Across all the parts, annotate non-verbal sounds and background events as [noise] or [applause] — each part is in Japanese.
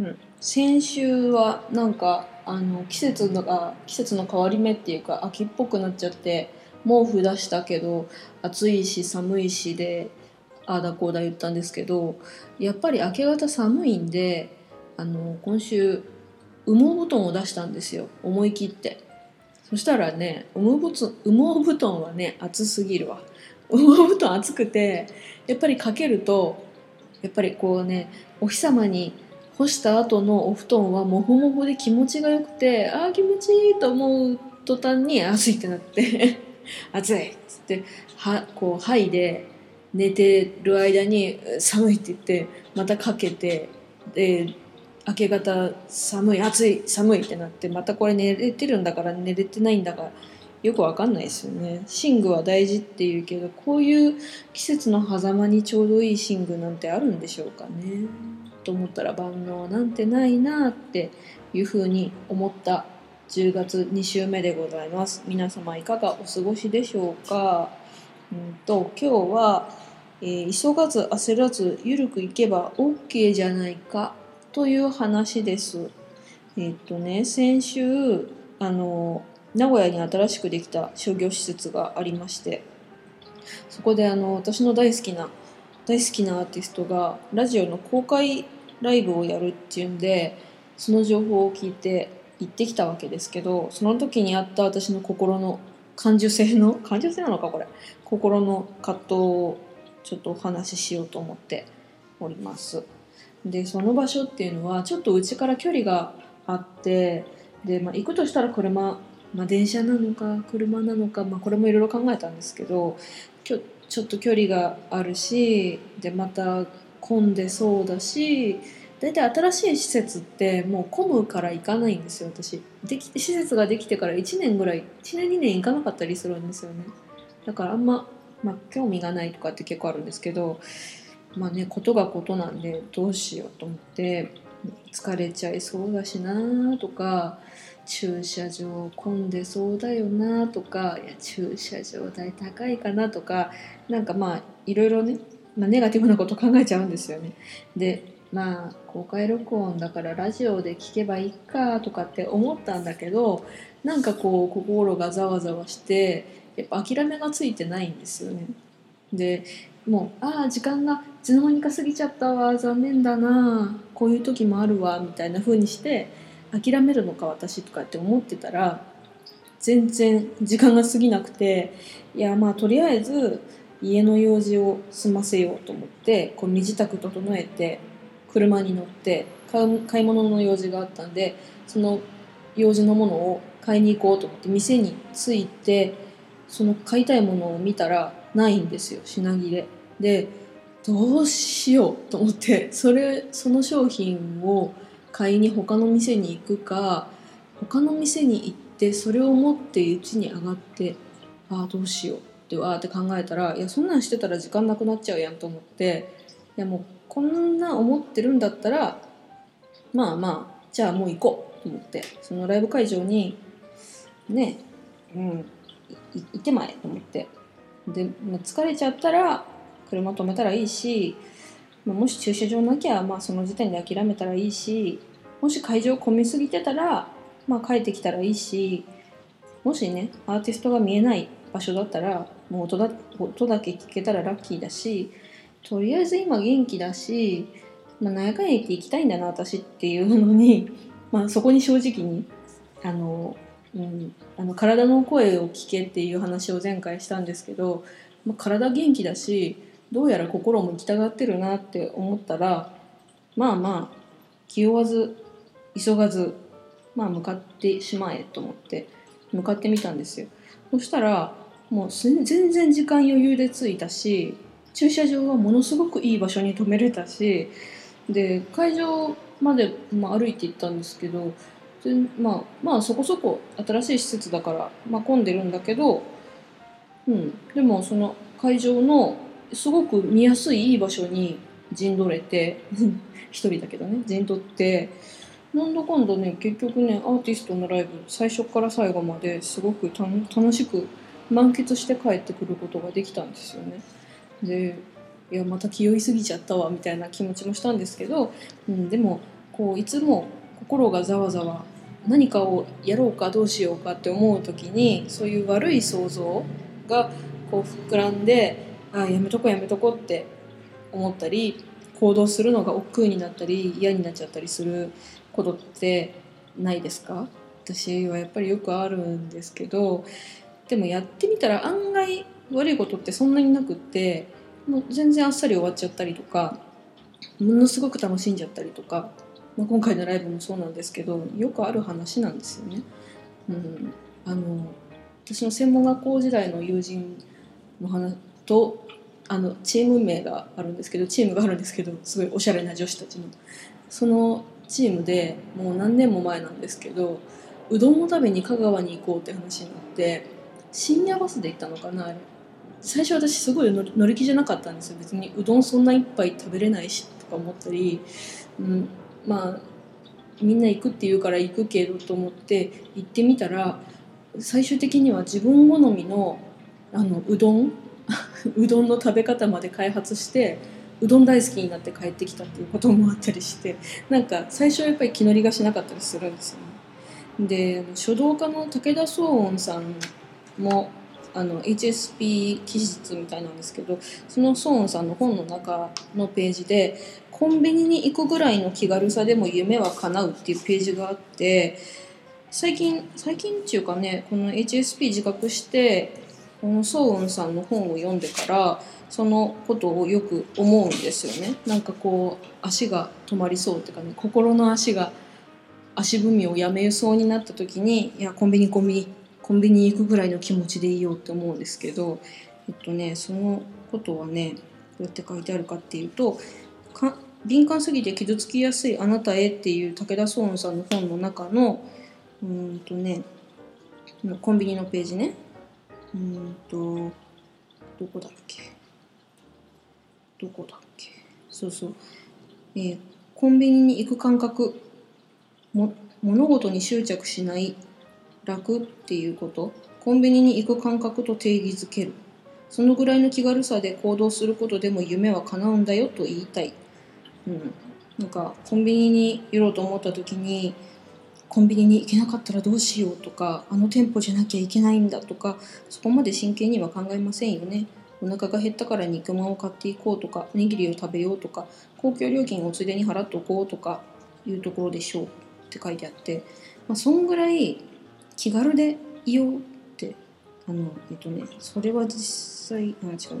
うん、先週はなんかあの季節のが季節の変わり目っていうか秋っぽくなっちゃって毛布出したけど暑いし寒いしでああだこうだ言ったんですけどやっぱり明け方寒いんであの今週羽毛布団を出したんですよ。思い切って。そしたらね羽毛羽毛布団はね暑すぎるわ。羽毛布団暑くてやっぱりかけるとやっぱりこうねお日様に干した後のお布団はモフモフで気持ちがよくてああ気持ちいいと思う途端に暑いってなって [laughs] 暑いっつってはこう吐いで寝てる間に寒いって言ってまたかけてで明け方寒い暑い寒いってなってまたこれ寝れてるんだから寝れてないんだからよくわかんないですよね寝具は大事っていうけどこういう季節の狭間にちょうどいい寝具なんてあるんでしょうかね。と思ったら万能なんてないなっていうふうに思った10月2週目でございます。皆様いかがお過ごしでしょうか、うんと今日は、えー、急がず焦らずゆるくいけば OK じゃないかという話です。えっ、とね先週あの名古屋に新しくできた商業施設がありましてそこであの私の大好きな大好きなアーティストがラジオの公開ライブをやるっていうんでその情報を聞いて行ってきたわけですけどその時にあった私の心の感受性の [laughs] 感受性なのかこれ。心の葛藤をちょっとお話ししようと思っております。でその場所っていうのはちょっとうちから距離があってで、まあ、行くとしたら車、まあ、電車なのか車なのか、まあ、これもいろいろ考えたんですけどちょちょっと距離があるしでまた混んでそうだし大体新しい施設ってもう混むから行かないんですよ私。でき施設ができてから1年ぐらい1年2年行かなかったりするんですよね。だからあんま、まあ、興味がないとかって結構あるんですけどまあねことがことなんでどうしようと思って疲れちゃいそうだしなとか駐車場混んでそうだよなとかいや駐車場代高いかなとかなんかまあいろいろねまあ、ネガティブなこと考えちゃうんですよね。でまあ公開録音だからラジオで聞けばいいかとかって思ったんだけどなんかこう心がざわざわしてやっぱ諦めがついてないんですよね。でもうああ時間がいつの間にか過ぎちゃったわ残念だなこういう時もあるわみたいな風にして諦めるのか私とかって思ってたら全然時間が過ぎなくていやまあとりあえず家の用事を済ませようと思ってこう身支度整えて車に乗って買い物の用事があったんでその用事のものを買いに行こうと思って店に着いてその買いたいものを見たらないんですよ品切れ。でどうしようと思ってそれその商品を買いに他の店に行くか他の店に行ってそれを持ってうちに上がってああどうしよう。ってわーって考えたらいやそんなんしてたら時間なくなっちゃうやんと思っていやもうこんな思ってるんだったらまあまあじゃあもう行こうと思ってそのライブ会場にねうん行ってまえと思って。でまあ疲れちゃったら車止めたらいいしまあもし駐車場なきゃ、まあ、その時点で諦めたらいいしもし会場混みすぎてたら、まあ、帰ってきたらいいしもしねアーティストが見えない場所だったらもう音だ音だけ聞けたらラッキーだしとりあえず今元気だし、まあ、何やかんや言って行きたいんだな私っていうのに、[laughs] まあ、そこに正直にあの、うん、あの体の声を聞けっていう話を前回したんですけど、まあ、体元気だしどうやら心も行きたがってるなって思ったらまあまあ気負わず急がず、まあ、向かってしまえと思って向かってみたんですよ。そしたらもう全然時間余裕で着いたし駐車場はものすごくいい場所に止めれたしで会場まで、まあ、歩いて行ったんですけどまあまあそこそこ新しい施設だから、まあ、混んでるんだけど、うん、でもその会場のすごく見やすいいい場所に陣取れて [laughs] 一人だけどね陣取ってなんだかんだね結局ねアーティストのライブ最初から最後まですごく楽しく満喫して帰ってくることができたんですよね。でいやまた気負いすぎちゃったわみたいな気持ちもしたんですけど、うん、でもこういつも心がざわざわ何かをやろうかどうしようかって思う時にそういう悪い想像がこう膨らんでああやめとこやめとこって思ったり行動するのが億劫になったり嫌になっちゃったりすることってないですか？私はやっぱりよくあるんですけどでもやってみたら案外悪いことってそんなになくってもう全然あっさり終わっちゃったりとかものすごく楽しんじゃったりとか、まあ、今回のライブもそうなんですけどよくある話なんですよね。うん、あの私の専門学校時代の友人の話とあのチーム名があるんですけどチームがあるんですけどすごいおしゃれな女子たちのそのチームでもう何年も前なんですけどうどんを食べに香川に行こうって話になって深夜バスで行ったのかなあれ。最初私すごい乗り気じゃなかったんですよ。別にうどんそんないっぱい食べれないしとか思ったり、うん、まあみんな行くって言うから行くけどと思って行ってみたら最終的には自分好みのあのうどん？[laughs] うどんの食べ方まで開発してうどん大好きになって帰ってきたっていうこともあったりしてなんか最初はやっぱり気乗りがしなかったりするんですよね。で書道家の武田壮雲さんもあの HSP 記述みたいなんですけどそのソーンさんの本の中のページでコンビニに行くぐらいの気軽さでも夢は叶うっていうページがあって最近最近っていうかねこの HSP 自覚してこのソーンさんの本を読んでからそのことをよく思うんですよね。なんかこう足が止まりそうっていうかね心の足が足踏みをやめそうになった時にいやコンビニコンビニコンビニ行くぐらいの気持ちでいようって思うんですけどえっとねそのことはねどうやって書いてあるかっていうと敏感すぎて傷つきやすいあなたへっていう武田壮雲さんの本の中のうんとねコンビニのページね。うんとどこだっけ？どこだっけ？そうそう、えー、コンビニに行く感覚も物事に執着しない楽っていうこと？コンビニに行く感覚と定義づける。そのぐらいの気軽さで行動することでも夢は叶うんだよと言いたい、うん、なんかコンビニに寄ろうと思った時にコンビニに行けなかったらどうしようとかあの店舗じゃなきゃいけないんだとかそこまで真剣には考えませんよね。お腹が減ったから肉まんを買っていこうとかおにぎりを食べようとか公共料金をついでに払っておこうとかいうところでしょうって書いてあって、まあ、そんぐらい気軽でいようってあのえっとねそれは実際あ違うな。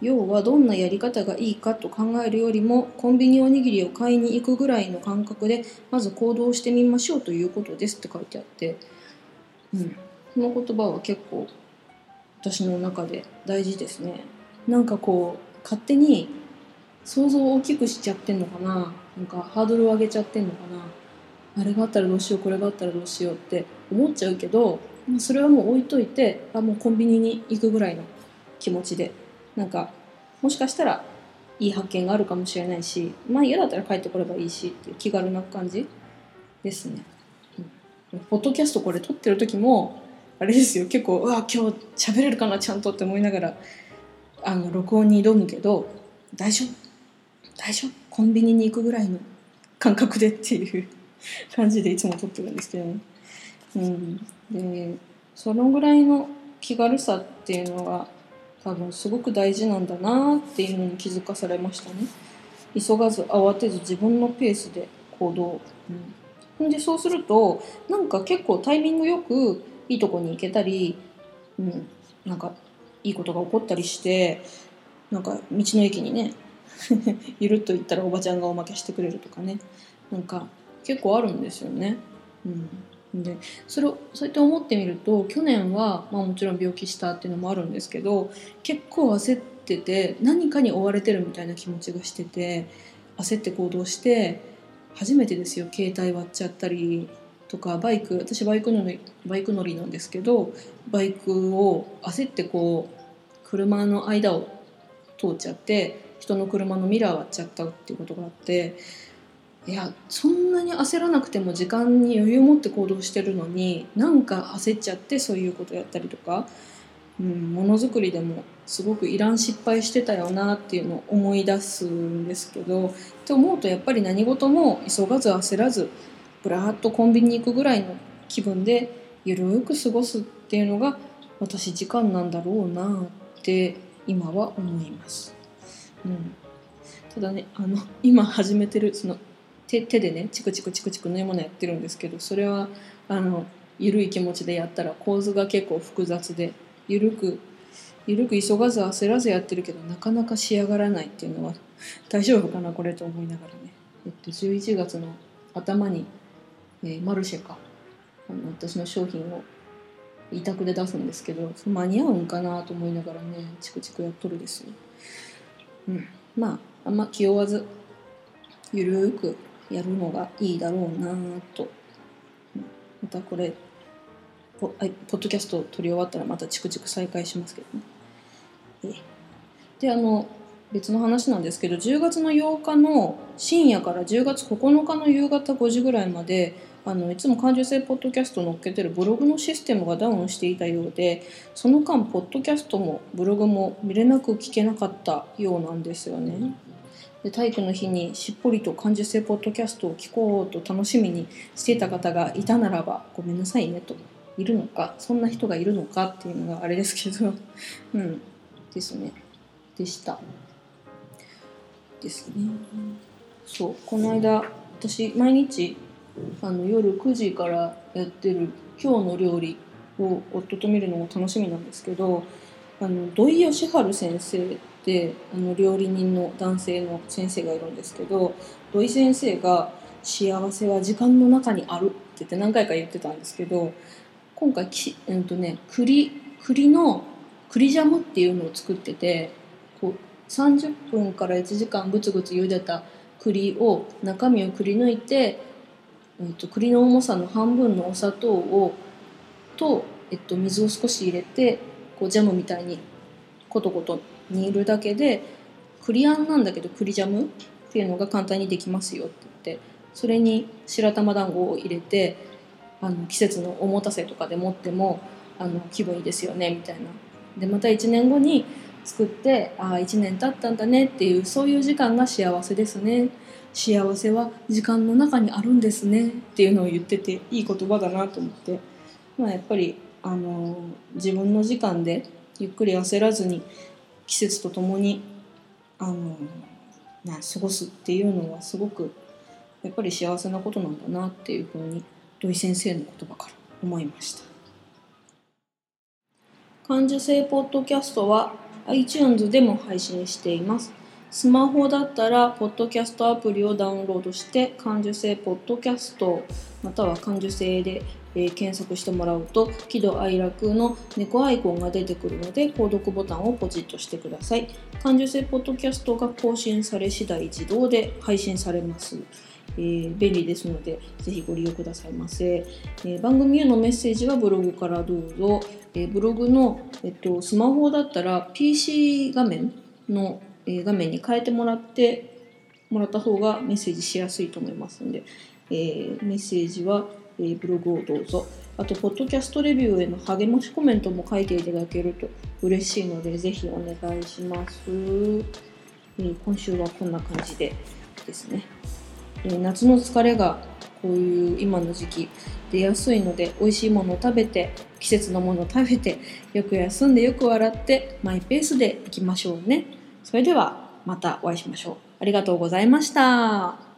要はどんなやり方がいいかと考えるよりもコンビニおにぎりを買いに行くぐらいの感覚でまず行動してみましょうということですって書いてあって、うん、この言葉は結構私の中で大事ですね。なんかこう勝手に想像を大きくしちゃってんのかな。なんかハードルを上げちゃってんのかな。あれがあったらどうしようこれがあったらどうしようって思っちゃうけどそれはもう置いといてあもうコンビニに行くぐらいの気持ちでなんかもしかしたらいい発見があるかもしれないしまあ嫌だったら帰ってこればいいしっていう気軽な感じですね。うん、ポッドキャストこれ撮ってる時もあれですよ。結構うわ今日喋れるかなちゃんとって思いながらあの録音に挑むけど大丈夫。大丈夫。コンビニに行くぐらいの感覚でっていう。感じでいつも撮ってるんですけどね。うん、でそのぐらいの気軽さっていうのが多分すごく大事なんだなっていうのに気づかされましたね。急がず慌てず自分のペースで行動。うん、でそうするとなんか結構タイミングよくいいとこに行けたり、うん、なんかいいことが起こったりしてなんか道の駅にね [laughs] ゆるっと行ったらおばちゃんがおまけしてくれるとかねなんか結構あるんですよね。うん、でそれをそうやって思ってみると去年は、まあ、もちろん病気したっていうのもあるんですけど結構焦ってて何かに追われてるみたいな気持ちがしてて焦って行動して初めてですよ携帯割っちゃったりとかバイク私バイク乗りバイク乗りなんですけどバイクを焦ってこう車の間を通っちゃって人の車のミラー割っちゃったっていうことがあっていやそんなに焦らなくても時間に余裕を持って行動してるのになんか焦っちゃってそういうことやったりとか、うん、ものづくりでもすごくいらん失敗してたよなっていうのを思い出すんですけどって思うとやっぱり何事も急がず焦らずぶらーっとコンビニに行くぐらいの気分でゆるく過ごすっていうのが私時間なんだろうなって今は思います。うん、ただねあの今始めてるその手手でねチクチクチクチク縫い物やってるんですけどそれはあの緩い気持ちでやったら構図が結構複雑で緩く緩く急がず焦らずやってるけどなかなか仕上がらないっていうのは [laughs] 大丈夫かなこれと思いながらね、えっと、11月の頭に、えー、マルシェかあの私の商品を委託で出すんですけど間に合うんかなと思いながらねチクチクやっとるですよ。うん、まああんま気負わずゆるくやるのがいいだろうなとまたこれポポッドキャスト撮り終わったらまたチクチク再開しますけどね。であの別の話なんですけど10月の8日の深夜から10月9日の夕方5時ぐらいまであのいつも感受性ポッドキャストを載っけてるブログのシステムがダウンしていたようでその間ポッドキャストもブログも見れなく聞けなかったようなんですよね。で体育の日にしっぽりと感受性ポッドキャストを聞こうと楽しみにしていた方がいたならばごめんなさいねといるのかそんな人がいるのかっていうのがあれですけど [laughs] うん。ですね。でしたですね。そう。この間私毎日あの夜9時からやってる「今日の料理」を夫と見るのも楽しみなんですけどあの土井善晴先生ってあの料理人の男性の先生がいるんですけど土井先生が「幸せは時間の中にある」って言って何回か言ってたんですけど今回き、えーとね、栗栗の栗ジャムっていうのを作っててこう30分から1時間ぐつぐつ茹でた栗を中身をくり抜いて、えーと、栗の重さの半分のお砂糖をと、えっと、水を少し入れてこうジャムみたいにコトコト煮るだけで栗あんなんだけど栗ジャムっていうのが簡単にできますよって言ってそれに白玉団子を入れてあの季節のおもたせとかで持ってもあの気分いいですよねみたいな。でまた1年後に作ってああ1年経ったんだねっていうそういう時間が幸せですね幸せは時間の中にあるんですねっていうのを言ってていい言葉だなと思って、まあ、やっぱりあの自分の時間でゆっくり焦らずに季節とともにあのな過ごすっていうのはすごくやっぱり幸せなことなんだなっていうふうに土井先生の言葉から思いました。感受性ポッドキャストは iTunes でも配信しています。スマホだったら、ポッドキャストアプリをダウンロードして、感受性ポッドキャスト、または感受性で、えー、検索してもらうと、喜怒哀楽の猫アイコンが出てくるので、購読ボタンをポチッとしてください。感受性ポッドキャストが更新され次第自動で配信されます。えー、便利ですので、ぜひご利用くださいませ。えー、番組へのメッセージはブログからどうぞ。えー、ブログの、えっと、スマホだったら PC 画面の、えー、画面に変えてもらってもらった方がメッセージしやすいと思いますので、えー、メッセージは、えー、ブログをどうぞ。あと、ポッドキャストレビューへの励ましコメントも書いていただけると嬉しいので、ぜひお願いします。えー、今週はこんな感じでですね。え夏の疲れがこういう今の時期出やすいので美味しいものを食べて季節のものを食べてよく休んでよく笑ってマイペースでいきましょうねそれではまたお会いしましょうありがとうございました